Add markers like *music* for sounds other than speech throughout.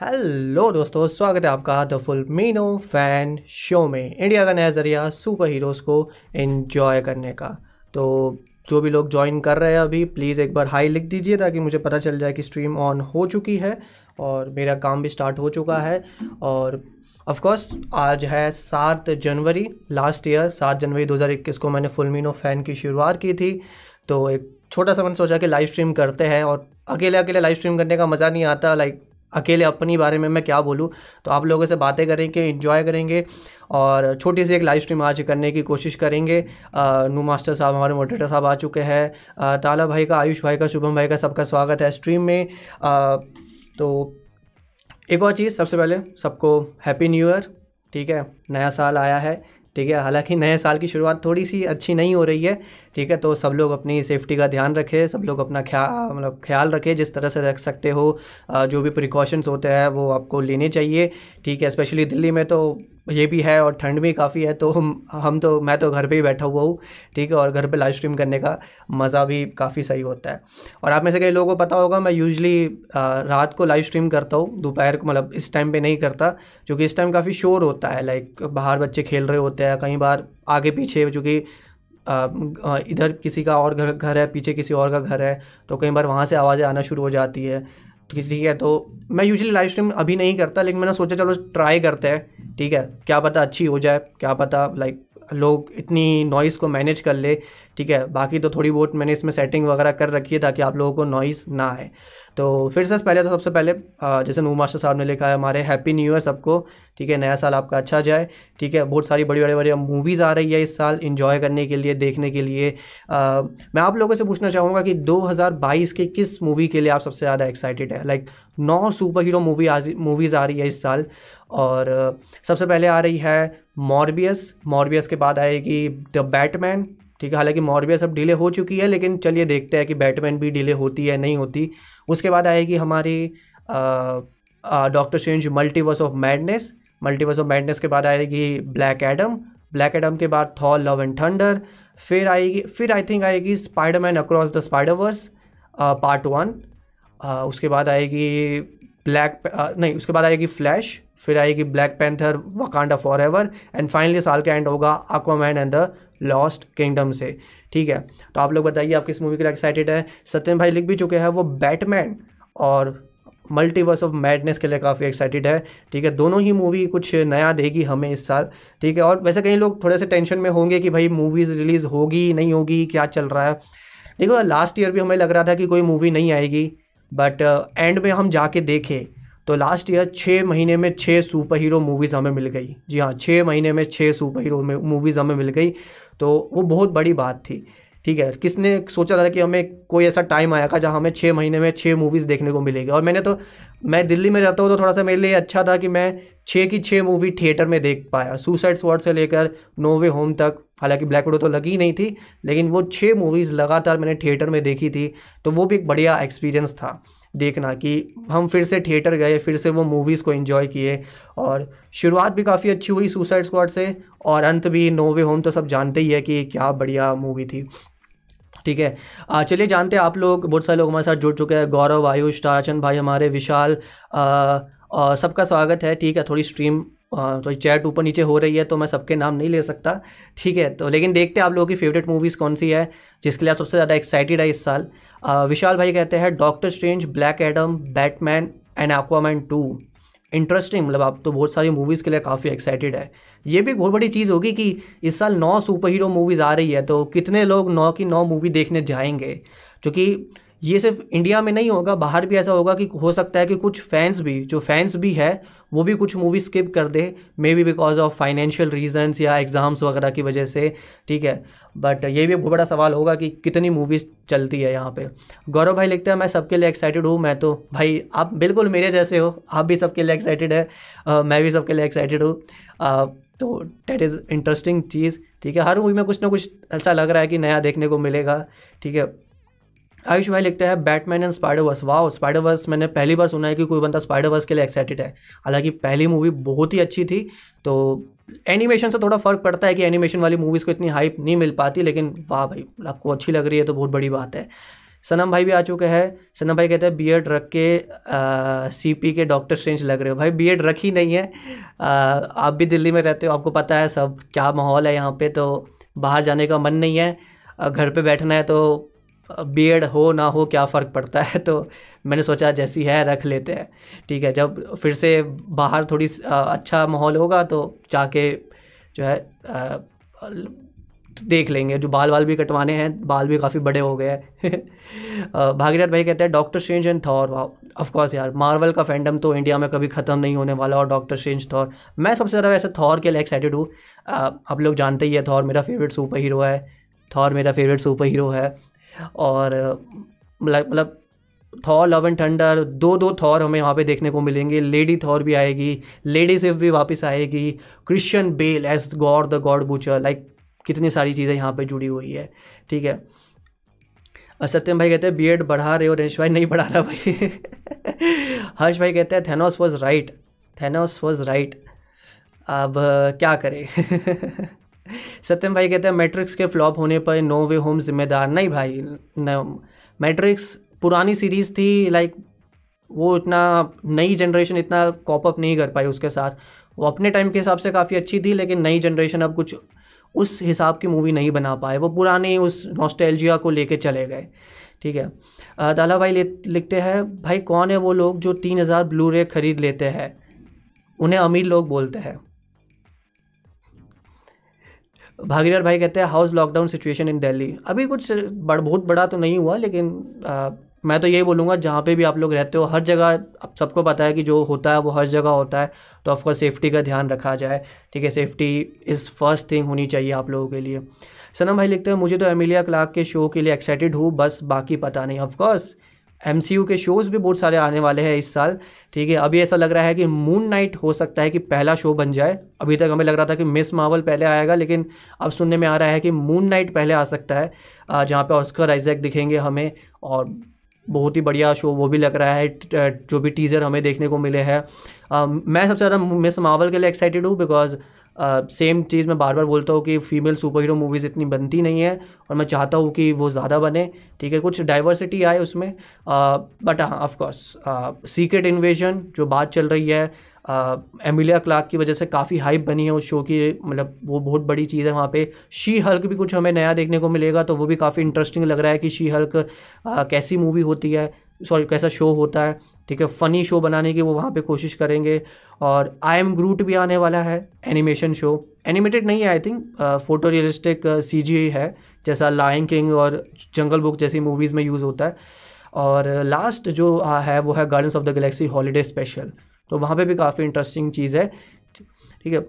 Hello दोस्तों, स्वागत है आपका द फुल मीनो फ़ैन शो में। इंडिया का नया ज़रिया सुपर हीरोज़ को इन्जॉय करने का। तो जो भी लोग ज्वाइन कर रहे हैं अभी प्लीज़ एक बार हाई लिख दीजिए ताकि मुझे पता चल जाए कि स्ट्रीम ऑन हो चुकी है और मेरा काम भी स्टार्ट हो चुका है। और ऑफ़ कोर्स आज है सात जनवरी लास्ट ईयर सात जनवरी 2021 को मैंने फुल मीनो फ़ैन की शुरुआत की थी। तो एक छोटा सा मैंने सोचा कि लाइव स्ट्रीम करते हैं और अकेले अकेले लाइव स्ट्रीम करने का मज़ा नहीं आता लाइक अकेले अपनी बारे में मैं क्या बोलूँ? तो आप लोगों से बातें करेंगे इन्जॉय करेंगे और छोटी सी एक लाइव स्ट्रीम आज करने की कोशिश करेंगे। नू मास्टर साहब हमारे मोटिवेटर साहब आ चुके हैं। ताला भाई का आयुष भाई का शुभम भाई का सबका स्वागत है स्ट्रीम में। आ, तो एक और चीज़ सबसे पहले सबको हैप्पी न्यू ईयर ठीक है? नया साल आया है ठीक है? हालाँकि नए साल की शुरुआत थोड़ी सी अच्छी नहीं हो रही है ठीक है? तो सब लोग अपनी सेफ्टी का ध्यान रखें, सब लोग अपना ख्या मतलब ख्याल रखें, जिस तरह से रख सकते हो जो भी प्रिकॉशंस होते हैं, वो आपको लेने चाहिए। ठीक है? स्पेशली दिल्ली में तो ये भी है और ठंड भी काफ़ी है तो हम हम तो मैं तो घर पे ही बैठा हुआ हूँ, ठीक है? और घर पे लाइव स्ट्रीम करने का मज़ा भी काफ़ी सही होता है। और आप में से कई लोगों को पता होगा, मैं यूजली रात को लाइव स्ट्रीम करता हूँ, दोपहर को मतलब इस टाइम पे नहीं करता, क्योंकि इस टाइम काफ़ी शोर होता है लाइक बाहर बच्चे खेल रहे होते हैं कई बार आगे पीछे चूँकि इधर किसी का और घर घर है, पीछे किसी और का घर है तो कई बार वहाँ से आवाज़ें आना शुरू हो जाती है। ठीक है तो मैं यूजली लाइव स्ट्रीम अभी नहीं करता, लेकिन मैंने सोचा चलो ट्राई करते हैं। ठीक है, क्या पता अच्छी हो जाए, क्या पता लाइक लोग इतनी नॉइज़ को मैनेज कर ले ठीक है? बाकी तो थोड़ी बहुत मैंने इसमें सेटिंग वगैरह कर रखी है ताकि आप लोगों को नॉइज़ ना आए। तो फिर से पहले तो सबसे पहले जैसे नू मास्टर साहब ने लिखा है हमारे हैप्पी न्यू ईयर सबको ठीक है? नया साल आपका अच्छा जाए ठीक है? बहुत सारी बड़ी बड़ी बड़ी मूवीज़ आ रही है इस साल इन्जॉय करने के लिए देखने के लिए। आ, मैं आप लोगों से पूछना चाहूँगा कि 2022 के किस मूवी के लिए आप सबसे ज़्यादा एक्साइटेड है? लाइक नौ सुपर हीरो मूवी मूवीज़ आ रही है इस साल और सबसे पहले आ रही है मॉर्बियस मॉर्बियस के बाद आएगी द बैटमैन, ठीक है? हालाँकि मॉर्बियस अब डिले हो चुकी है, लेकिन चलिए देखते हैं कि बैटमैन भी डिले होती है नहीं होती। उसके बाद आएगी हमारी Doctor Strange multiverse of madness. Multiverse of madness के बाद आएगी ब्लैक एडम। ब्लैक एडम के बाद थॉल लव एंड थंडर। फिर आएगी, फिर आई थिंक आएगी Spiderman across the Spiderverse part one. उसके बाद आएगी ब्लैक नहीं, उसके बाद आएगी फ्लैश। फिर आएगी Black Panther Wakanda forever and finally साल का एंड होगा aquaman and the lost kingdom से। ठीक है? तो आप लोग बताइए आप किस मूवी के लिए एक्साइटेड है? सत्यम भाई लिख भी चुके हैं वो बैटमैन और मल्टीवर्स ऑफ़ मैडनेस के लिए काफ़ी एक्साइटेड है। ठीक है? दोनों ही मूवी कुछ नया देगी हमें इस साल। ठीक है? और वैसे कई लोग थोड़े से टेंशन में होंगे कि भाई मूवीज़ रिलीज़ होगी नहीं होगी क्या चल रहा है? देखो लास्ट ईयर भी हमें लग रहा था कि कोई मूवी नहीं आएगी बट एंड uh, में हम जाके देखें। तो लास्ट ईयर छः महीने में छः सुपर हीरो मूवीज़ हमें मिल गई। जी हाँ छः महीने में छः सुपर हीरो मूवीज़ हमें मिल गई। तो वो बहुत बड़ी बात थी, ठीक है? किसने सोचा था कि हमें कोई ऐसा टाइम आया था जहाँ हमें छः महीने में छः मूवीज़ देखने को मिलेगी? और मैंने तो मैं दिल्ली में रहता हूँ तो थोड़ा सा मेरे लिए अच्छा था कि मैं छः की छः मूवी थिएटर में देख पाया। सुसाइड स्पॉट से लेकर नोवे होम तक, हालाँकि ब्लैक विडो तो लगी नहीं थी, लेकिन वो छः मूवीज़ लगातार मैंने थिएटर में देखी थी तो वो भी एक बढ़िया एक्सपीरियंस था। देखना कि हम फिर से थिएटर गए, फिर से वो मूवीज़ को इन्जॉय किए और शुरुआत भी काफ़ी अच्छी हुई सुसाइड स्क्वाड से और अंत भी नो वे होम तो सब जानते ही है कि क्या बढ़िया मूवी थी। ठीक है चलिए जानते हैं आप लोग, बहुत सारे लोग हमारे साथ जुड़ चुके हैं। गौरव, आयुष, ताराचंद भाई हमारे, विशाल सबका स्वागत है। ठीक है, थोड़ी स्ट्रीम तो चैट ऊपर नीचे हो रही है तो मैं सबके नाम नहीं ले सकता। ठीक है तो लेकिन देखते हैं आप लोगों की फेवरेट मूवीज़ कौन सी है, जिसके लिए आप सबसे ज़्यादा एक्साइटेड है इस साल। विशाल भाई कहते हैं Doctor Strange Black Adam Batman and Aquaman two interesting मतलब आप तो बहुत सारी मूवीज़ के लिए काफ़ी एक्साइटेड है। ये भी बहुत बड़ी चीज़ होगी कि इस साल नौ सुपर हीरो मूवीज़ आ रही है तो कितने लोग नौ की नौ मूवी देखने जाएँगे? क्योंकि ये सिर्फ़ इंडिया में नहीं होगा बाहर भी ऐसा होगा कि हो सकता है कि कुछ फैंस भी जो फैंस भी है वो भी कुछ मूवी स्किप कर दे maybe because of financial reasons या एग्ज़ाम्स वगैरह की वजह से ठीक है? बट ये भी बहुत बड़ा सवाल होगा कि कितनी मूवीज़ चलती है यहाँ पे। गौरव भाई लिखते हैं मैं सबके लिए एक्साइटेड हूँ मैं तो भाई आप बिल्कुल मेरे जैसे हो आप भी सबके लिए एक्साइटेड है uh, मैं भी सबके लिए एक्साइटेड हूँ। तो डेट इज़ इंटरेस्टिंग चीज़ ठीक है? हर मूवी में कुछ ना कुछ ऐसा लग रहा है कि नया देखने को मिलेगा ठीक है? आयुष भाई लिखते हैं Batman and Spiderverse wow Spiderverse मैंने पहली बार सुना है कि कोई बंदा स्पाइडर वर्स के लिए एक्साइटेड है। हालाँकि पहली मूवी बहुत ही अच्छी थी तो एनिमेशन से थोड़ा फ़र्क पड़ता है कि एनिमेशन वाली मूवीज़ को इतनी हाइप नहीं मिल पाती लेकिन वाह भाई आपको अच्छी लग रही है तो बहुत बड़ी बात है। सनम भाई भी आ चुके हैं। सनम भाई कहते हैं बी एड रख के सी पी के डॉक्टर स्ट्रेंज लग रहे हो। भाई बी एड रख ही नहीं है। आ, आप भी दिल्ली में रहते हो आपको पता है सब क्या माहौल है यहाँ पे तो बाहर जाने का मन नहीं है। घर पे बैठना है तो बी एड हो ना हो क्या फ़र्क पड़ता है? *laughs* तो मैंने सोचा जैसी है, रख लेते हैं। ठीक है, जब फिर से बाहर थोड़ी अच्छा माहौल होगा तो जाके जो है देख लेंगे। जो बाल वाल भी कटवाने हैं, बाल भी काफ़ी बड़े हो गए हैं। *laughs* भागीरथ भाई कहते हैं Doctor Strange and Thor of course यार मार्वल का फैंडम तो इंडिया में कभी ख़त्म नहीं होने वाला और डॉक्टर स्ट्रेंज थॉर मैं सबसे ज़्यादा वैसे थॉर के लिए एक्साइटेड हूँ। आप लोग जानते ही है थॉर मेरा फेवरेट सुपर हीरो है। थॉर मेरा फेवरेट सुपर हीरो है। और मतलब थॉर लव एंड थंडर दो दो थॉर हमें वहाँ पे देखने को मिलेंगे। लेडी थॉर भी आएगी लेडी सिफ भी वापस आएगी Christian Bale as god the god butcher like कितनी सारी चीज़ें यहाँ पे जुड़ी हुई है, ठीक है? सत्यम भाई कहते हैं बी एड बढ़ा रहे हो, रेश भाई, नहीं बढ़ा रहा भाई। *laughs* हर्ष भाई कहते हैं Thanos was right Thanos was right अब, क्या करें? *laughs* सत्यम भाई कहते हैं मैट्रिक्स के फ्लॉप होने पर नो वे होम जिम्मेदार। नहीं भाई मैट्रिक्स पुरानी सीरीज़ थी लाइक वो इतना नई जनरेशन इतना कॉपअप नहीं कर पाई उसके साथ। वो अपने टाइम के हिसाब से काफ़ी अच्छी थी, लेकिन नई जनरेशन अब कुछ उस हिसाब की मूवी नहीं बना पाए। वो पुराने उस नॉस्टैल्जिया को लेके चले गए। ठीक है? दाला भाई लिखते हैं, भाई कौन है वो लोग जो तीन हज़ार ब्लू रे खरीद लेते हैं? उन्हें अमीर लोग बोलते हैं। भागीरथ भाई कहते हैं house lockdown situation in Delhi अभी कुछ बड़ बहुत बड़ा तो नहीं हुआ लेकिन आ, मैं तो यही बोलूँगा जहाँ पे भी आप लोग रहते हो हर जगह अब सबको पता है कि जो होता है वो हर जगह होता है तो ऑफकोर्स सेफ्टी का ध्यान रखा जाए ठीक है? सेफ्टी इज़ फ़र्स्ट थिंग होनी चाहिए आप लोगों के लिए। सनम भाई लिखते हैं मुझे तो एमिलिया क्लार्क के शो के लिए एक्साइटेड हूँ बस बाकी पता नहीं। ऑफकोर्स एमसीयू के शोज़ भी बहुत सारे आने वाले हैं इस साल। ठीक है, अभी ऐसा लग रहा है कि मून नाइट हो सकता है कि पहला शो बन जाए। अभी तक हमें लग रहा था कि मिस मावल पहले आएगा, लेकिन अब सुनने में आ रहा है कि मून नाइट पहले आ सकता है जहाँ पे ऑस्कर आइजैक दिखेंगे हमें, और बहुत ही बढ़िया शो वो भी लग रहा है जो भी टीज़र हमें देखने को मिले हैं। मैं सबसे ज़्यादा मिस मावल के लिए एक्साइटेड हूँ बिकॉज़ सेम चीज़ मैं बार बार बोलता हूँ कि फ़ीमेल सुपर हीरो मूवीज़ इतनी बनती नहीं है और मैं चाहता हूँ कि वो ज़्यादा बने, ठीक है? कुछ डाइवर्सिटी आए उसमें बट हाँ ऑफकोर्स सीक्रेट इन्वेजन जो बात चल रही है एमिलिया क्लार्क की वजह से काफ़ी हाइप बनी है उस शो की मतलब वो बहुत बड़ी चीज़ है वहाँ पे। शी हल्क भी कुछ हमें नया देखने को मिलेगा तो वो भी काफ़ी इंटरेस्टिंग लग रहा है कि शी हल्क कैसी मूवी होती है सॉरी कैसा शो होता है। ठीक है फ़नी शो बनाने की वो वहाँ पे कोशिश करेंगे। और आई एम ग्रूट भी आने वाला है एनिमेशन शो एनिमेटेड नहीं है I think photo realistic C G है, जैसा लाइन किंग और जंगल बुक जैसी मूवीज़ में यूज़ होता है। और लास्ट जो है, वो है Guardians of the Galaxy holiday special तो वहाँ पे भी काफ़ी इंटरेस्टिंग चीज़ है। ठीक है,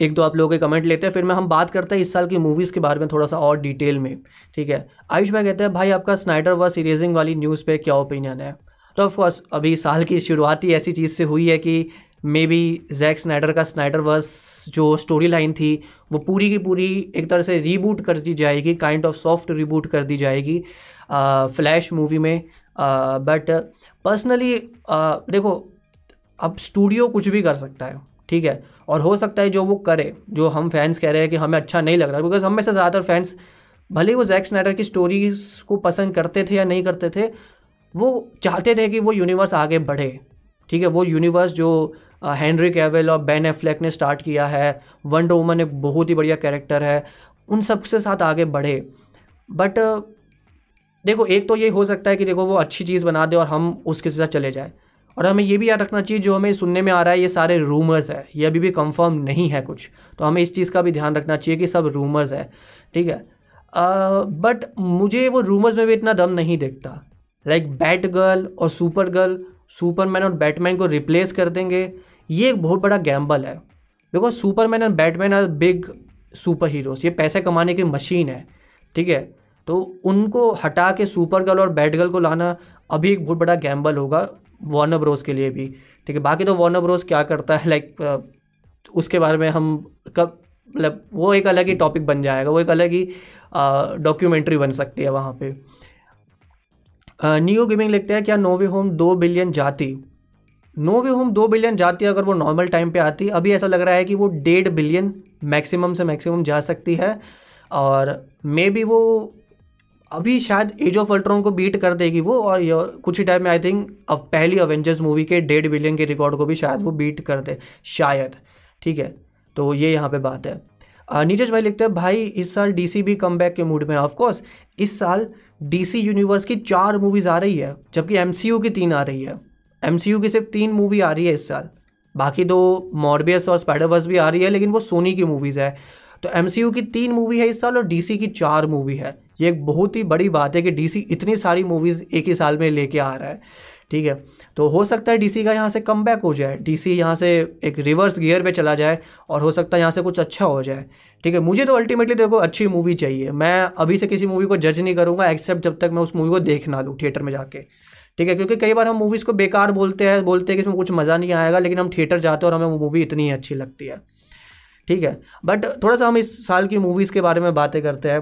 एक दो आप लोगों के कमेंट लेते हैं, फिर मैं हम बात करते हैं इस साल की मूवीज़ के बारे में थोड़ा सा और डिटेल में। ठीक है, आयुष भाई कहते हैं, भाई आपका स्नाइडर वर्स इरेजिंग वाली न्यूज़ पे क्या ओपिनियन है? तो ऑफकोर्स अभी साल की शुरुआत ही ऐसी चीज़ से हुई है कि मे बी जैक स्नाइडर का स्नाइडर वर्स जो स्टोरी लाइन थी, वो पूरी की पूरी एक तरह से रीबूट कर दी जाएगी काइंड ऑफ़ सॉफ्ट रीबूट कर दी जाएगी फ्लैश मूवी में बट पर्सनली देखो, अब स्टूडियो कुछ भी कर सकता है, ठीक है? और हो सकता है जो वो करे, जो हम फैंस कह रहे हैं कि हमें अच्छा नहीं लग रहा बिकॉज़ हम में से ज़्यादातर फैंस भले वो जैक स्नाइडर की स्टोरीज को पसंद करते थे या नहीं करते थे वो चाहते थे कि वो यूनिवर्स आगे बढ़े। ठीक है, वो यूनिवर्स जो हैंनरी कैवल और बैन एफ्लेक ने स्टार्ट किया है वंडर वूमन एक बहुत ही बढ़िया कैरेक्टर है, उन सबसे साथ आगे बढ़े। बट देखो, एक तो ये हो सकता है कि देखो वो अच्छी चीज़ बना दे और हम उसके साथ चले जाए। और हमें ये भी याद रखना चाहिए, जो हमें सुनने में आ रहा है, ये सारे रूमर्स है। ये अभी भी कंफर्म नहीं है कुछ। तो हमें इस चीज़ का भी ध्यान रखना चाहिए कि सब रूमर्स है। ठीक है बट मुझे वो रूमर्स में भी इतना दम नहीं दिखता। लाइक बैट गर्ल और सुपर गर्ल, सुपरमैन और बैटमैन को रिप्लेस कर देंगे। ये एक बहुत बड़ा गैम्बल है। बिकॉज़ सुपरमैन और Batman are big super heroes ये पैसे कमाने की मशीन है, ठीक है? तो उनको हटा के सुपर गर्ल और बैट गर्ल को लाना अभी एक बहुत बड़ा गैम्बल होगा वार्नर ब्रोस के लिए भी। ठीक है, बाकी तो वार्नर ब्रोस क्या करता है लाइक उसके बारे में हम कब मतलब वो एक अलग ही टॉपिक बन जाएगा, वो एक अलग ही डॉक्यूमेंट्री बन सकती है वहाँ पे। न्यू गेमिंग लिखते हैं क्या नोवे होम दो बिलियन जाती। नोवे होम दो बिलियन जाती अगर वो नॉर्मल टाइम पे आती, अभी ऐसा लग रहा है कि वो डेढ़ बिलियन मैक्सिमम से मैक्सिमम जा सकती है और मे बी वो अभी शायद एज ऑफ़ अल्ट्रॉन को बीट कर देगी वो और कुछ ही टाइम में आई थिंक अब पहली अवेंजर्स मूवी के डेढ़ बिलियन के रिकॉर्ड को भी शायद वो बीट कर दे, शायद। ठीक है तो ये यहाँ पे बात है। नीरज भाई लिखते हैं, भाई, इस साल डीसी भी कम बैक के मूड में ऑफकोर्स इस साल डीसी यूनिवर्स की चार मूवीज़ आ रही है, जबकि एमसीयू की तीन आ रही है। एमसीयू की सिर्फ़ तीन मूवी आ रही है इस साल। बाकी दो मॉर्बियस और स्पाइडरवर्स भी आ रही है, लेकिन वो सोनी की मूवीज़ है। तो एमसीयू की तीन मूवी है इस साल और डीसी की चार मूवी है। ये एक बहुत ही बड़ी बात है कि डीसी इतनी सारी मूवीज़ एक ही साल में लेके आ रहा है। ठीक है? तो हो सकता है डीसी का यहाँ से कम बैक हो जाए डीसी यहाँ से एक रिवर्स गियर पे चला जाए और हो सकता है यहाँ से कुछ अच्छा हो जाए। ठीक है मुझे तो अल्टीमेटली देखो अच्छी मूवी चाहिए। मैं अभी से किसी मूवी को जज नहीं करूँगा एक्सेप्ट जब तक मैं उस मूवी को देख ना लूँ थिएटर में जाके। ठीक है क्योंकि कई बार हम मूवीज़ को बेकार बोलते हैं बोलते हैं कि इसमें कुछ मज़ा नहीं आएगा लेकिन हम थिएटर जाते हैं और हमें वो मूवी इतनी अच्छी लगती है। ठीक है बट थोड़ा सा हम इस साल की मूवीज़ के बारे में बातें करते हैं।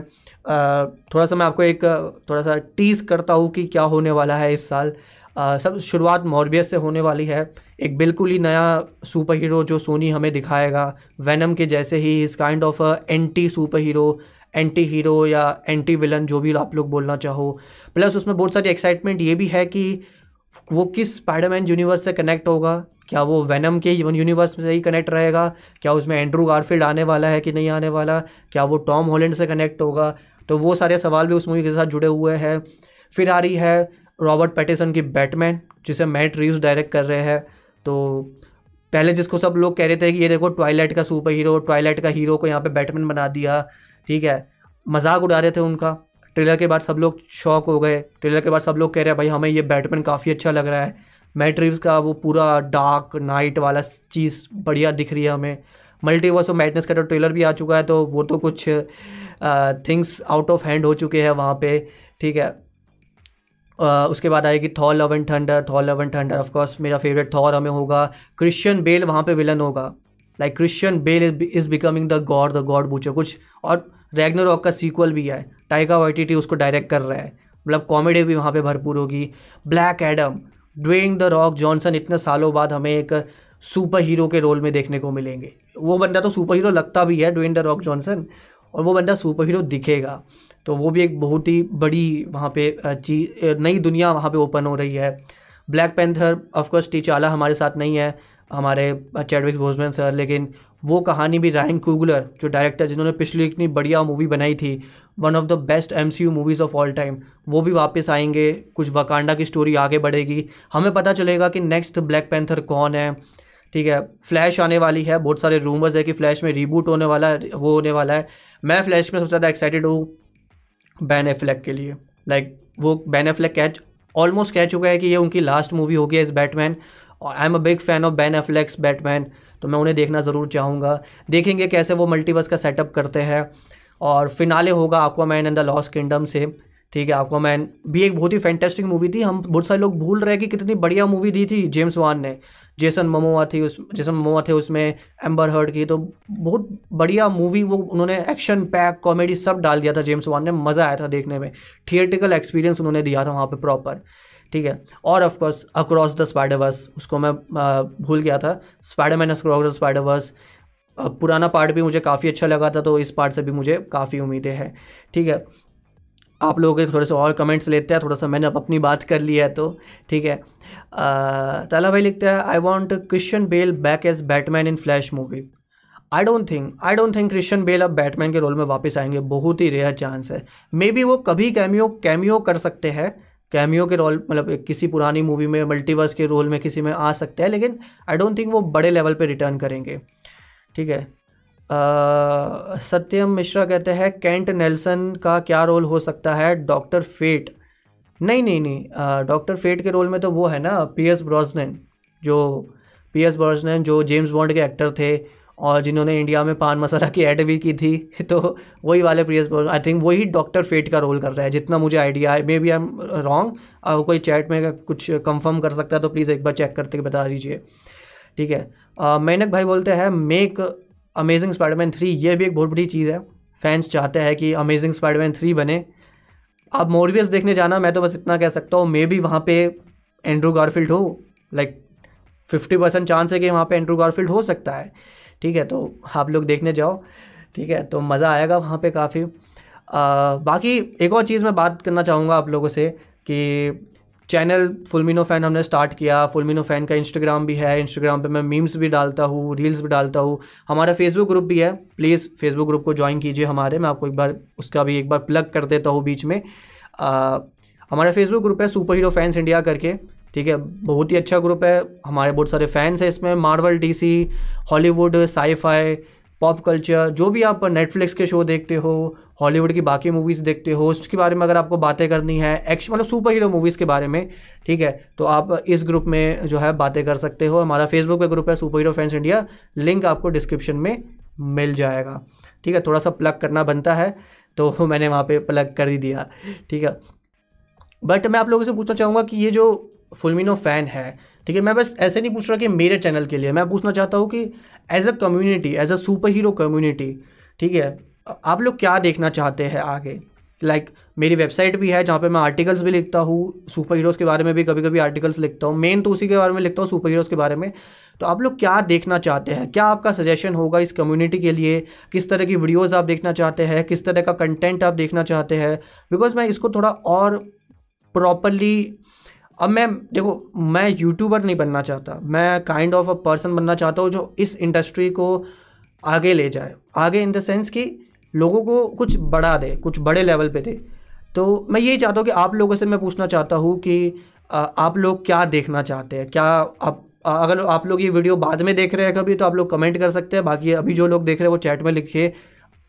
थोड़ा सा मैं आपको एक थोड़ा सा टीज़ करता हूँ कि क्या होने वाला है इस साल। आ, सब शुरुआत मॉर्बियस से होने वाली है। एक बिल्कुल ही नया सुपर हीरो जो सोनी हमें दिखाएगा। वैनम के जैसे ही इस kind of anti superhero anti hero या एंटी विलन जो भी आप लोग बोलना चाहो। प्लस उसमें बहुत सारी एक्साइटमेंट ये भी है कि वो किस स्पाइडरमैन यूनिवर्स से कनेक्ट होगा? क्या वो वैनम के यूनिवर्स से ही कनेक्ट रहेगा? क्या उसमें एंड्रू गारफील्ड आने वाला है कि नहीं आने वाला? क्या वो टॉम हॉलैंड से कनेक्ट होगा? तो वो सारे सवाल भी उस मूवी के साथ जुड़े हुए हैं। फिर आ रही है रॉबर्ट पैटिसन की बैटमैन जिसे मैट रीव्स डायरेक्ट कर रहे हैं। तो पहले जिसको सब लोग कह रहे थे कि ये देखो ट्वाइलाइट का सुपर हीरो ट्वाइलाइट का हीरो को यहाँ पे बैटमैन बना दिया, ठीक है? मज़ाक उड़ा रहे थे उनका। ट्रेलर के बाद सब लोग शॉक हो गए। ट्रेलर के बाद सब लोग कह रहे हैं, भाई, हमें ये बैटमैन काफ़ी अच्छा लग रहा है। मैट रीव्स का वो पूरा डार्क नाइट वाला चीज़ बढ़िया दिख रही है हमें। मल्टीवर्स ऑफ़ मैटनेस का तो ट्रेलर भी आ चुका है तो वो तो कुछ थिंग्स आउट ऑफ़ हैंड हो चुके हैं वहाँ पे, ठीक है? Uh, उसके बाद आएगी Thor love and thunder Thor love and thunder. Of course मेरा फेवरेट थॉर हमें होगा क्रिश्चियन बेल वहाँ पे विलन होगा। Like Christian Bale is becoming the god the god butcher कुछ। और रेगनर रॉक का सीक्वल भी है। टाइगा वाइटी उसको डायरेक्ट कर रहा है। मतलब कॉमेडी भी वहाँ पे भरपूर होगी। Black Adam Dwayne the Rock Johnson इतने सालों बाद हमें एक सुपर हीरो के रोल में देखने को मिलेंगे। वो बंदा तो सुपर हीरो लगता भी है ड्वेन द रॉक जॉनसन और वो बंदा सुपर हीरो दिखेगा। तो वो भी एक बहुत ही बड़ी वहाँ पे चीज़ नई दुनिया वहाँ पे ओपन हो रही है। ब्लैक पैंथर ऑफकोर्स टीचाला हमारे साथ नहीं है, हमारे चैडविक बोजमैन सर लेकिन वो कहानी भी रायन कुगलर जो डायरेक्टर जिन्होंने पिछली इतनी बढ़िया मूवी बनाई थी one of the best M C U movies of all time वो भी वापस आएँगे, कुछ वकांडा की स्टोरी आगे बढ़ेगी। हमें पता चलेगा कि नेक्स्ट ब्लैक पैंथर कौन है, ठीक है? फ्लैश आने वाली है, बहुत सारे रूमर्स है कि फ्लैश में रीबूट होने वाला, वो होने वाला है। मैं फ्लैश में सबसे ज़्यादा एक्साइटेड हूँ बैन एफ्लैक के लिए। लाइक like, वो बैन एफ्लैक कैच ऑलमोस्ट कह चुका है कि ये उनकी लास्ट मूवी होगी एज बैटमैन और I am a big fan of Ben Affleck's Batman तो मैं उन्हें देखना ज़रूर चाहूँगा। देखेंगे कैसे वो मल्टीवर्स का सेटअप करते हैं। और फिनाले होगा Aquaman and the lost kingdom से। ठीक है, आपको मैन भी एक बहुत ही फैंटेस्टिक मूवी थी। हम बहुत सारे लोग भूल रहे कि कितनी बढ़िया मूवी दी थी जेम्स वान ने। जेसन ममोआ थी उस जेसन ममोआ थे उसमें एम्बर हर्ड की। तो बहुत बढ़िया मूवी वो उन्होंने एक्शन पैक कॉमेडी सब डाल दिया था जेम्स वान ने। मज़ा आया था देखने में। थिएटिकल एक्सपीरियंस उन्होंने दिया था वहाँ पर प्रॉपर ठीक है? और ऑफकोर्स अक्रॉस द स्पाइडरवर्स उसको मैं भूल गया था। स्पाइडरमैन अक्रॉस द स्पाइडरवर्स पुराना पार्ट भी मुझे काफ़ी अच्छा लगा था तो इस पार्ट से भी मुझे काफ़ी उम्मीदें हैं। ठीक है? आप लोगों के थोड़े से और कमेंट्स लेते हैं, थोड़ा सा मैंने अब अपनी बात कर ली है तो ठीक है? ताला भाई लिखते हैं I want Christian Bale back as Batman in Flash movie I don't think I don't think Christian Bale अब बैटमैन के रोल में वापस आएँगे, बहुत ही रेयर चांस है। मे बी वो कभी कैमियो कैमियो कर सकते हैं कैमियो के रोल मतलब किसी पुरानी मूवी में मल्टीवर्स के रोल में किसी में आ सकते हैं, लेकिन आई डोंट थिंक वो बड़े लेवल पे रिटर्न करेंगे। ठीक है? सत्यम मिश्रा कहते हैं, कैंट नेल्सन का क्या रोल हो सकता है? Doctor Fate. नहीं नहीं नहीं डॉक्टर फेट के रोल में तो वो है ना पी एस ब्रॉजनन जो पी एस ब्रॉजनन जो जेम्स बॉन्ड के एक्टर थे और जिन्होंने इंडिया में पान मसाला की एड भी की थी *laughs* तो वही वाले पी एस आई थिंक वही डॉक्टर फेट का रोल कर रहा है, जितना मुझे आइडिया है। May be I am wrong कोई चैट में कुछ कंफर्म कर सकता है तो प्लीज़ एक बार चेक करके बता दीजिए। ठीक है मैनक भाई बोलते हैं मेक अमेजिंग स्पाइडरमैन थ्री ये भी एक बहुत बड़ी चीज़ है। फैंस चाहते हैं कि अमेजिंग स्पाइडरमैन थ्री बने। आप मोरबियस देखने जाना, मैं तो बस इतना कह सकता हूँ मे भी वहाँ पे एंड्रू गारफील्ड हो। लाइक फिफ्टी परसेंट चांस है कि वहाँ पे एंड्रू गारफील्ड हो सकता है। ठीक है तो आप लोग देखने जाओ। ठीक है तो मज़ा आएगा वहाँ पे काफ़ी। बाकी एक और चीज़ मैं बात करना चाहूँगा आप लोगों से कि चैनल फुलमिनो फ़ैन हमने स्टार्ट किया। फुलमिनो फ़ैन का इंस्टाग्राम भी है। इंस्टाग्राम पे मैं मीम्स भी डालता हूँ रील्स भी डालता हूँ। हमारा फेसबुक ग्रुप भी है। प्लीज़ फेसबुक ग्रुप को ज्वाइन कीजिए हमारे। मैं आपको एक बार उसका भी एक बार प्लग कर देता हूँ बीच में। आ, हमारा फेसबुक ग्रुप है सुपर हीरो फैंस इंडिया करके। ठीक है? बहुत ही अच्छा ग्रुप है। हमारे बहुत सारे फैंस हैं इसमें। Marvel DC Hollywood sci-fi pop culture जो भी आप नेटफ्लिक्स के शो देखते हो हॉलीवुड की बाकी मूवीज़ देखते हो, उसके बारे में अगर आपको बातें करनी है एक्शन मतलब सुपर हीरो मूवीज़ के बारे में, ठीक है? तो आप इस ग्रुप में जो है बातें कर सकते हो। हमारा फेसबुक पे ग्रुप है super hero fans India link आपको डिस्क्रिप्शन में मिल जाएगा। ठीक है? थोड़ा सा प्लग करना बनता है तो *laughs* मैंने वहाँ पे प्लग कर ही दिया। ठीक है? बट मैं आप लोगों से पूछना चाहूँगा कि ये जो फुलमिनो फ़ैन है ठीक है मैं बस ऐसे नहीं पूछ रहा कि मेरे चैनल के लिए मैं पूछना चाहता हूँ कि as a community as a superhero community ठीक है आप लोग क्या देखना चाहते हैं आगे? लाइक like, मेरी वेबसाइट भी है जहाँ पे मैं आर्टिकल्स भी लिखता हूँ सुपर हीरोज़ के बारे में भी कभी कभी आर्टिकल्स लिखता हूँ मेन तो उसी के बारे में लिखता हूँ सुपर हीरोज़ के बारे में। तो आप लोग क्या देखना चाहते हैं? क्या आपका सजेशन होगा इस कम्युनिटी के लिए? किस तरह की वीडियोज़ आप देखना चाहते हैं? किस तरह का कंटेंट आप देखना चाहते हैं? बिकॉज़ मैं इसको थोड़ा और प्रॉपरली अब मैं, देखो, मैं यूट्यूबर नहीं बनना चाहता। मैं काइंड ऑफ़ अ पर्सन बनना चाहता हूँ जो इस इंडस्ट्री को आगे ले जाए। आगे इन द सेंस कि लोगों को कुछ बढ़ा दे, कुछ बड़े लेवल पे दे। तो मैं यही चाहता हूँ कि आप लोगों से मैं पूछना चाहता हूँ कि आप लोग क्या देखना चाहते हैं? क्या आप अगर आप लोग ये वीडियो बाद में देख रहे हैं कभी तो आप लोग कमेंट कर सकते हैं। बाकी अभी जो लोग देख रहे हैं वो चैट में लिखिए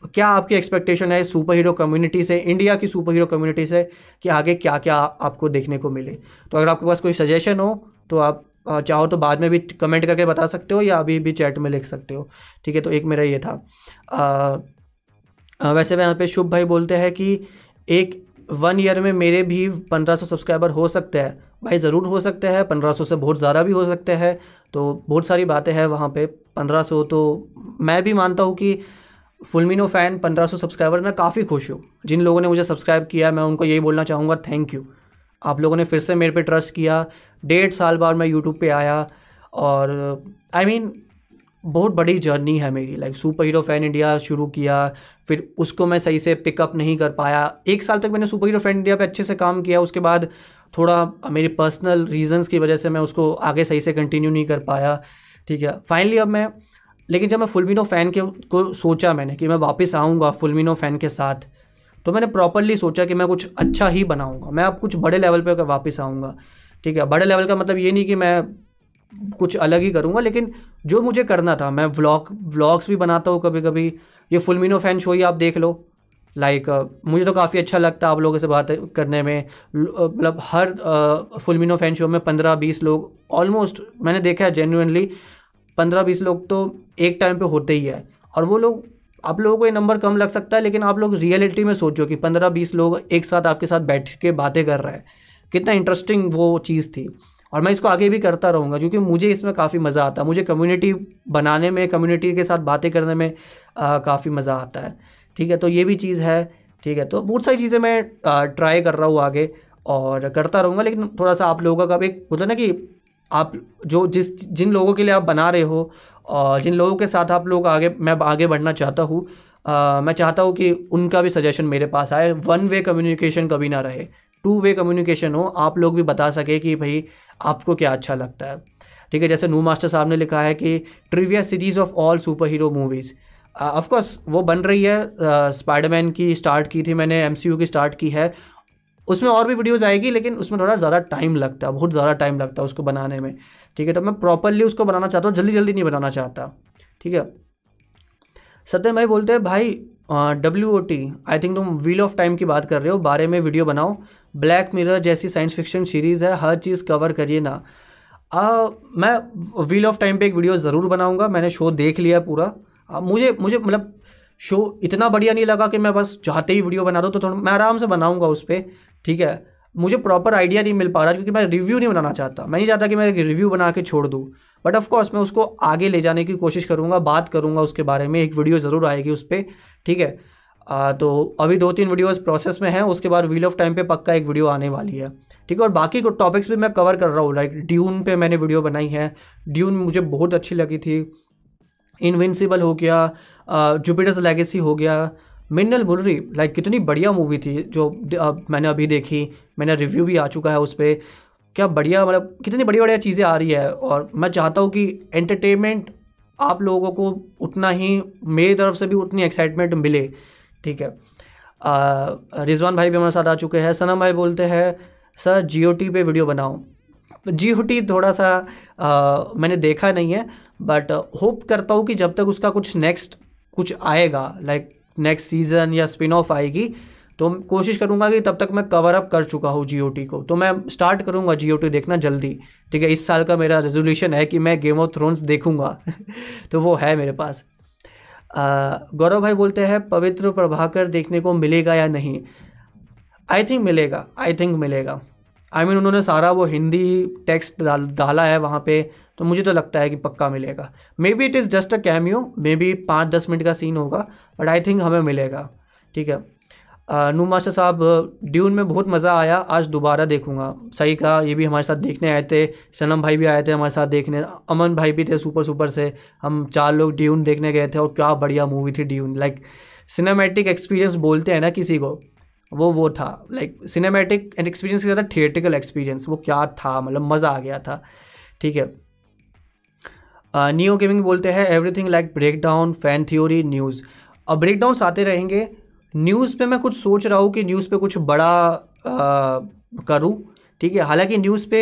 क्या आपकी एक्सपेक्टेशन है सुपर हीरो कम्युनिटी से इंडिया की सुपर हीरो कम्युनिटी से कि आगे क्या क्या आपको देखने को मिले? तो अगर आपके पास कोई सजेशन हो तो आप चाहो तो बाद में भी कमेंट करके बता सकते हो या अभी भी चैट में लिख सकते हो। ठीक है तो एक मेरा ये था। आ, वैसे यहाँ पे शुभ भाई बोलते हैं कि एक वन ईयर में मेरे भी पंद्रह सौ सब्सक्राइबर हो सकते हैं। भाई ज़रूर हो सकते हैं पंद्रह सौ से बहुत ज़्यादा भी हो सकते हैं। तो बहुत सारी बातें हैं वहाँ पे पंद्रह सौ तो मैं भी मानता हूँ कि फुलमिनो फ़ैन पंद्रह सौ सब्सक्राइबर मैं काफ़ी खुश हूँ। जिन लोगों ने मुझे सब्सक्राइब किया मैं उनको यही बोलना चाहूँगा थैंक यू आप लोगों ने फिर से मेरे पे ट्रस्ट किया। डेढ़ साल बाद मैं यूट्यूब पे आया और आई I मीन mean, बहुत बड़ी जर्नी है मेरी। Like super hero fan India शुरू किया फिर उसको मैं सही से पिकअप नहीं कर पाया। एक साल तक मैंने सुपर हीरो फ़ैन इंडिया पे अच्छे से काम किया उसके बाद थोड़ा मेरी पर्सनल रीजंस की वजह से मैं उसको आगे सही से कंटिन्यू नहीं कर पाया। ठीक है फाइनली अब मैं लेकिन जब मैं फुलमिनो फ़ैन के को सोचा मैंने कि मैं वापस आऊँगा फुलमिनो फ़ैन के साथ तो मैंने प्रॉपरली सोचा कि मैं कुछ अच्छा ही बनाऊँगा। मैं अब कुछ बड़े लेवल पर वापस आऊँगा। ठीक है बड़े लेवल का मतलब ये नहीं कि मैं कुछ अलग ही करूँगा लेकिन जो मुझे करना था मैं व्लॉग व्लॉग्स भी बनाता हूँ कभी कभी ये फुलमिनो फ़ैन शो ही आप देख लो। लाइक like, uh, मुझे तो काफ़ी अच्छा लगता है आप लोगों से बात करने में। मतलब हर फुलमिनो फ़ैन शो में पंद्रह बीस लोग ऑलमोस्ट मैंने देखा है जेन्यूनली पंद्रह बीस लोग तो एक टाइम पे होते ही है। और वो लोग, आप लोगों को ये नंबर कम लग सकता है, लेकिन आप लोग रियलिटी में सोचो कि पंद्रह बीस लोग एक साथ आपके साथ बैठ के बातें कर रहे हैं। कितना इंटरेस्टिंग वो चीज़ थी। और मैं इसको आगे भी करता रहूँगा, क्योंकि मुझे इसमें काफ़ी मज़ा आता है। मुझे कम्युनिटी बनाने में कम्युनिटी के साथ बातें करने में काफ़ी मज़ा आता है। ठीक है तो ये भी चीज़ है। ठीक है तो बहुत सारी चीज़ें मैं ट्राई कर रहा हूँ आगे और करता रहूँगा, लेकिन थोड़ा सा आप लोगों का एक होता ना कि आप जो जिस, जिन लोगों के लिए आप बना रहे हो और जिन लोगों के साथ आप लोग आगे, मैं आगे बढ़ना चाहता हूँ मैं चाहता हूँ कि उनका भी सजेशन मेरे पास आए। वन वे कम्युनिकेशन कभी ना रहे। टू वे कम्युनिकेशन हो, आप लोग भी बता सके कि भाई, आपको क्या अच्छा लगता है। ठीक है, जैसे नू मास्टर साहब ने लिखा है कि trivia series of all superhero movies of course वो बन रही है। स्पाइडरमैन की स्टार्ट की थी मैंने एमसीयू की स्टार्ट की है। उसमें और भी वीडियोज़ आएगी लेकिन उसमें थोड़ा ज़्यादा टाइम लगता है बहुत ज़्यादा टाइम लगता है उसको बनाने में। ठीक है तो मैं प्रॉपरली उसको बनाना चाहता हूँ जल्दी जल्दी नहीं बनाना चाहता। ठीक है? सत्यम भाई बोलते हैं भाई W O T I think तुम व्हील ऑफ़ टाइम की बात कर रहे हो बारे में वीडियो बनाओ। ब्लैक मिरर जैसी साइंस फिक्शन सीरीज़ है हर चीज़ कवर करिए ना। आ, मैं व्हील ऑफ़ टाइम पे एक वीडियो ज़रूर बनाऊँगा मैंने शो देख लिया पूरा। आ, मुझे मुझे मतलब शो इतना बढ़िया नहीं लगा कि मैं बस चाहते ही वीडियो बना दूँ तो थोड़ा मैं आराम से बनाऊँगा उस पर ठीक है? मुझे प्रॉपर आइडिया नहीं मिल पा रहा क्योंकि मैं रिव्यू नहीं बनाना चाहता। मैं नहीं चाहता कि मैं एक रिव्यू बना के छोड़ दूँ। बट ऑफकोर्स मैं उसको आगे ले जाने की कोशिश करूँगा बात करूँगा उसके बारे में। एक वीडियो ज़रूर आएगी उस पर ठीक है? आ, तो अभी दो तीन वीडियोस प्रोसेस में हैं उसके बाद व्हील ऑफ़ टाइम पे पक्का एक वीडियो आने वाली है। ठीक है? और बाकी को टॉपिक्स भी मैं कवर कर रहा हूँ लाइक ड्यून पे मैंने वीडियो बनाई है। ड्यून मुझे बहुत अच्छी लगी थी। इनविंसिबल हो गया जुपिटर्स लेगेसी हो गया मिन्नल मुर्री लाइक कितनी बढ़िया मूवी थी जो अब मैंने अभी देखी मैंने रिव्यू भी आ चुका है उस पर क्या बढ़िया मतलब कितनी बढ़िया बढ़िया चीज़ें आ रही है। और मैं चाहता हूँ कि एंटरटेनमेंट आप लोगों को उतना ही मेरी तरफ़ से भी उतनी एक्साइटमेंट मिले। ठीक है। रिजवान भाई भी हमारे साथ आ चुके हैं। सनम भाई बोलते हैं सर टी पे वीडियो बनाओ। टी थोड़ा सा आ, मैंने देखा नहीं है बट होप करता हूँ कि जब तक उसका कुछ नेक्स्ट कुछ आएगा। लाइक नेक्स्ट सीज़न या स्पिन ऑफ़ आएगी तो कोशिश करूँगा कि तब तक मैं कवर अप कर चुका हूँ टी को। तो मैं स्टार्ट करूँगा टी देखना जल्दी। ठीक है, इस साल का मेरा रेजोल्यूशन है कि मैं गेम ऑफ़ थ्रोन्स देखूँगा। तो वो है मेरे पास। गौरव भाई बोलते हैं, पवित्र प्रभाकर देखने को मिलेगा या नहीं? आई थिंक मिलेगा आई थिंक मिलेगा। आई I मीन mean, उन्होंने सारा वो हिंदी टेक्स्ट डाल डाला है वहाँ पे तो मुझे तो लगता है कि पक्का मिलेगा। Maybe it is just a cameo maybe पाँच दस मिनट का सीन होगा बट आई थिंक हमें मिलेगा ठीक है? नू मास्टर साहब ड्यून में बहुत मज़ा आया आज दोबारा देखूँगा। सही कहा ये भी हमारे साथ देखने आए थे सनम भाई भी आए थे हमारे साथ देखने अमन भाई भी थे सुपर सुपर से हम चार लोग ड्यून देखने गए थे और क्या बढ़िया मूवी थी ड्यून लाइक सिनेमैटिक एक्सपीरियंस बोलते हैं ना किसी को। वो वो था। लाइक सिनेमैटिक एंड एक्सपीरियंस के ज़्यादा थिएटिकल एक्सपीरियंस वो क्या था? मतलब मज़ा आ गया था। ठीक है। नियो गेमिंग बोलते हैं everything like break down fan theory news अब ब्रेक डाउन्स आते रहेंगे। न्यूज़ पे मैं कुछ सोच रहा हूँ कि न्यूज़ पे कुछ बड़ा करूँ। ठीक है। हालाँकि न्यूज़ पे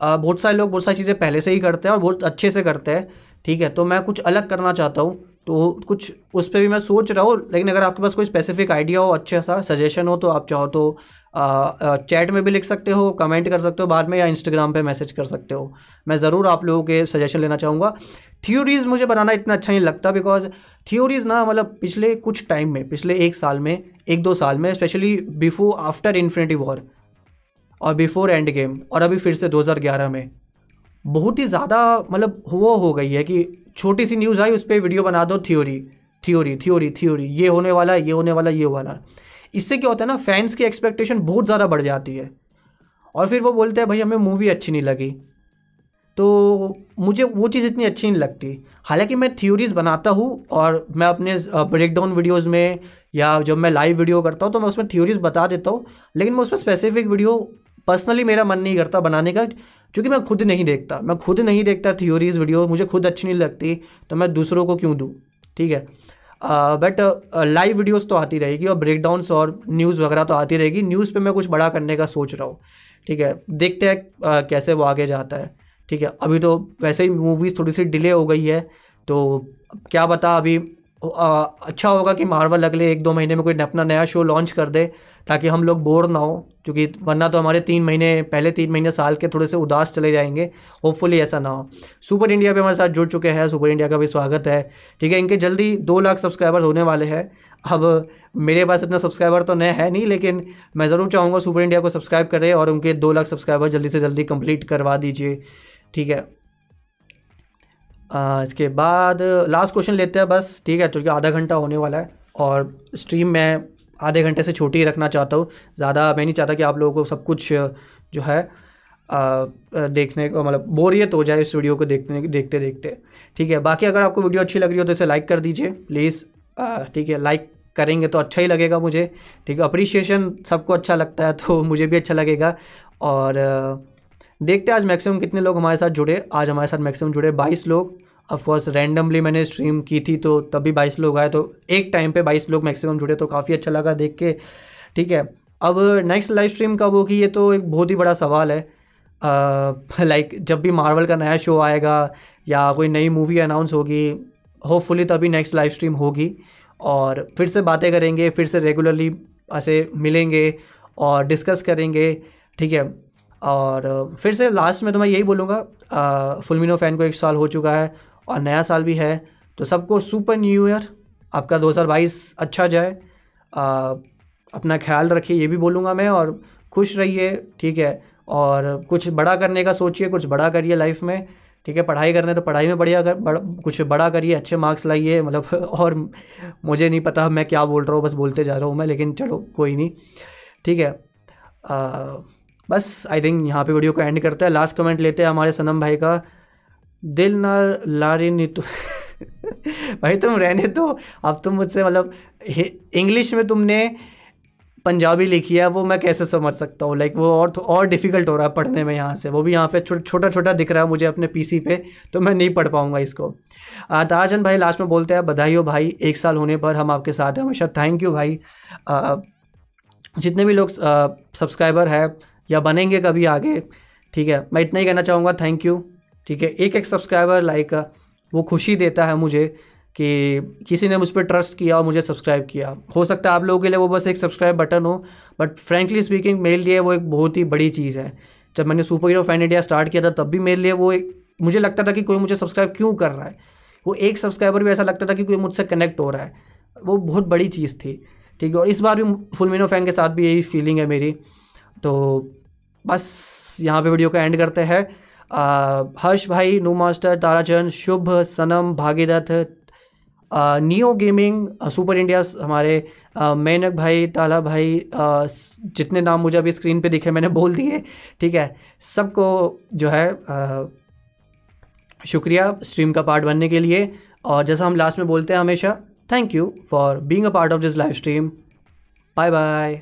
बहुत सारे लोग बहुत सारी चीज़ें पहले से ही करते हैं और बहुत अच्छे से करते हैं। ठीक है। तो मैं कुछ अलग करना चाहता हूँ। तो कुछ उस पर भी मैं सोच रहा हूँ, लेकिन अगर आपके पास कोई स्पेसिफिक आइडिया हो अच्छा सा सजेशन हो तो आप चाहो तो चैट में भी लिख सकते हो कमेंट कर सकते हो बाद में, या इंस्टाग्राम पे मैसेज कर सकते हो। मैं ज़रूर आप लोगों के सजेशन लेना चाहूँगा। थ्योरीज़ मुझे बनाना इतना अच्छा नहीं लगता बिकॉज़ थ्योरीज़ ना मतलब पिछले कुछ टाइम में, पिछले एक साल में, एक दो साल में specially before after Infinity War और बिफोर एंड गेम और अभी फिर से 2011 में, बहुत ही ज़्यादा मतलब वो हो गई है कि छोटी सी न्यूज़ आई, उस पर वीडियो बना दो थ्योरी थ्योरी थ्योरी थ्योरी ये होने वाला है, ये होने वाला ये वाला इससे क्या होता है ना फैंस की एक्सपेक्टेशन बहुत ज़्यादा बढ़ जाती है। और फिर वो बोलते हैं, भाई, हमें मूवी अच्छी नहीं लगी। तो मुझे वो चीज़ इतनी अच्छी नहीं लगती। हालाँकि मैं थ्योरीज बनाता हूँ, और मैं अपने ब्रेकडाउन वीडियोस में, या जब मैं लाइव वीडियो करता हूँ तो मैं उसमें थ्योरीज बता देता हूँ। लेकिन मैं उसमें स्पेसिफिक वीडियो पर्सनली मेरा मन नहीं करता बनाने का। क्योंकि मैं खुद नहीं देखता। मैं खुद नहीं देखता थ्योरीज वीडियो मुझे खुद अच्छी नहीं लगती तो मैं दूसरों को क्यों दूँ? ठीक है? बट लाइव वीडियोस तो आती रहेगी और ब्रेकडाउन्स और न्यूज़ वगैरह तो आती रहेगी। न्यूज़ पे मैं कुछ बड़ा करने का सोच रहा हूँ। ठीक है? देखते हैं uh, कैसे वो आगे जाता है। ठीक है? अभी तो वैसे ही मूवीज़ थोड़ी सी डिले हो गई है तो क्या बता अभी आ, अच्छा होगा कि मार्वल अगले एक दो महीने में कोई अपना नया शो लॉन्च कर दे ताकि हम लोग बोर ना हो। क्योंकि वरना तो हमारे तीन महीने पहले तीन महीने साल के थोड़े से उदास चले जाएँगे। होपफुली ऐसा ना हो। सुपर इंडिया भी हमारे साथ जुड़ चुके हैं। सुपर इंडिया का भी स्वागत है। ठीक है इनके जल्दी दो लाख सब्सक्राइबर होने वाले हैं। अब मेरे पास इतना सब्सक्राइबर तो नए है नहीं लेकिन मैं ज़रूर चाहूँगा सुपर इंडिया को सब्सक्राइब करें और उनके दो लाख सब्सक्राइबर जल्दी से जल्दी कंप्लीट करवा दीजिए। ठीक है। आ, इसके बाद लास्ट क्वेश्चन लेते हैं बस। ठीक है क्योंकि आधा घंटा होने वाला है और स्ट्रीम मैं आधे घंटे से छोटी ही रखना चाहता हूँ। ज़्यादा मैं नहीं चाहता कि आप लोगों को सब कुछ जो है आ, देखने को मतलब बोरियत हो जाए इस वीडियो को देखने देखते देखते। ठीक है बाकी अगर आपको वीडियो अच्छी लग रही हो तो इसे लाइक कर दीजिए प्लीज़। ठीक है लाइक करेंगे तो अच्छा ही लगेगा मुझे। ठीक है अप्रिशिएशन सबको अच्छा लगता है तो मुझे भी अच्छा लगेगा। और देखते आज मैक्सिमम कितने लोग हमारे साथ जुड़े। आज हमारे साथ मैक्सिमम जुड़े बाईस लोग। ऑफकोर्स रैंडमली मैंने स्ट्रीम की थी तो तभी बाईस लोग आए तो एक टाइम पे बाईस लोग मैक्सिमम जुड़े तो काफ़ी अच्छा लगा देख के। ठीक है, अब नेक्स्ट लाइव स्ट्रीम कब होगी, ये तो एक बहुत ही बड़ा सवाल है। लाइक जब भी मार्वल का नया शो आएगा या कोई नई मूवी अनाउंस होगी होपफुली तभी नेक्स्ट लाइव स्ट्रीम होगी। और फिर से बातें करेंगे, फिर से रेगुलरली ऐसे मिलेंगे और डिस्कस करेंगे। ठीक है, और फिर से लास्ट में तो मैं यही बोलूँगा फुलमिनो फ़ैन को एक साल हो चुका है और नया साल भी है तो सबको सुपर न्यू ईयर आपका 2022 अच्छा जाए। आ, अपना ख्याल रखिए ये भी बोलूँगा मैं और खुश रहिए ठीक है? और कुछ बड़ा करने का सोचिए कुछ बड़ा करिए लाइफ में ठीक है? पढ़ाई करने तो पढ़ाई में बढ़िया कर बड़, कुछ बड़ा करिए अच्छे मार्क्स लाइए मतलब *laughs* और मुझे नहीं पता मैं क्या बोल रहा हूँ बस बोलते जा रहा हूँ मैं लेकिन चलो कोई नहीं ठीक है? आ, बस आई थिंक यहाँ पे वीडियो को एंड करते हैं। लास्ट कमेंट लेते हैं हमारे सनम भाई का। दिल ना लारी नीतू भाई तुम रहने दो। अब तुम मुझसे मतलब इंग्लिश में तुमने पंजाबी लिखी है वो मैं कैसे समझ सकता हूँ? लाइक वो और तो और डिफ़िकल्ट हो रहा है पढ़ने में यहाँ से। वो भी यहाँ पे छोटा छोटा दिख रहा है मुझे अपने पीसी पे तो मैं नहीं पढ़ पाऊँगा इसको। ताराचंद भाई लास्ट में बोलते हैं बधाई हो भाई एक साल होने पर हम आपके साथ हैं हमेशा। थैंक यू भाई। आ, जितने भी लोग सब्सक्राइबर है या बनेंगे कभी आगे ठीक है मैं इतना ही कहना चाहूँगा। थैंक यू ठीक है एक एक सब्सक्राइबर लाइक वो खुशी देता है मुझे कि किसी ने मुझ पर ट्रस्ट किया और मुझे सब्सक्राइब किया। हो सकता है आप लोगों के लिए वो बस एक सब्सक्राइब बटन हो बट फ्रेंकली स्पीकिंग मेरे लिए वो एक बहुत ही बड़ी चीज़ है। जब मैंने super hero fan India start किया था, तब भी मेरे लिए वो एक, मुझे लगता था कि कोई मुझे सब्सक्राइब क्यों कर रहा है? वो एक सब्सक्राइबर भी ऐसा लगता था कि कोई मुझसे कनेक्ट हो रहा है। वो बहुत बड़ी चीज़ थी, ठीक है, और इस बार भी फुल मीनो फ़ैन के साथ भी यही फीलिंग है मेरी। तो बस यहाँ पे वीडियो का एंड करते हैं। हर्ष भाई, no master, Tarachand, Shubh, Sanam, Bhagirath Neo gaming super India हमारे मेनक भाई, ताला भाई जितने नाम मुझे अभी स्क्रीन पे दिखे, मैंने बोल दिए, ठीक है? सबको जो है शुक्रिया स्ट्रीम का पार्ट बनने के लिए। और जैसा हम लास्ट में बोलते हैं हमेशा thank you for being a part of this live stream bye bye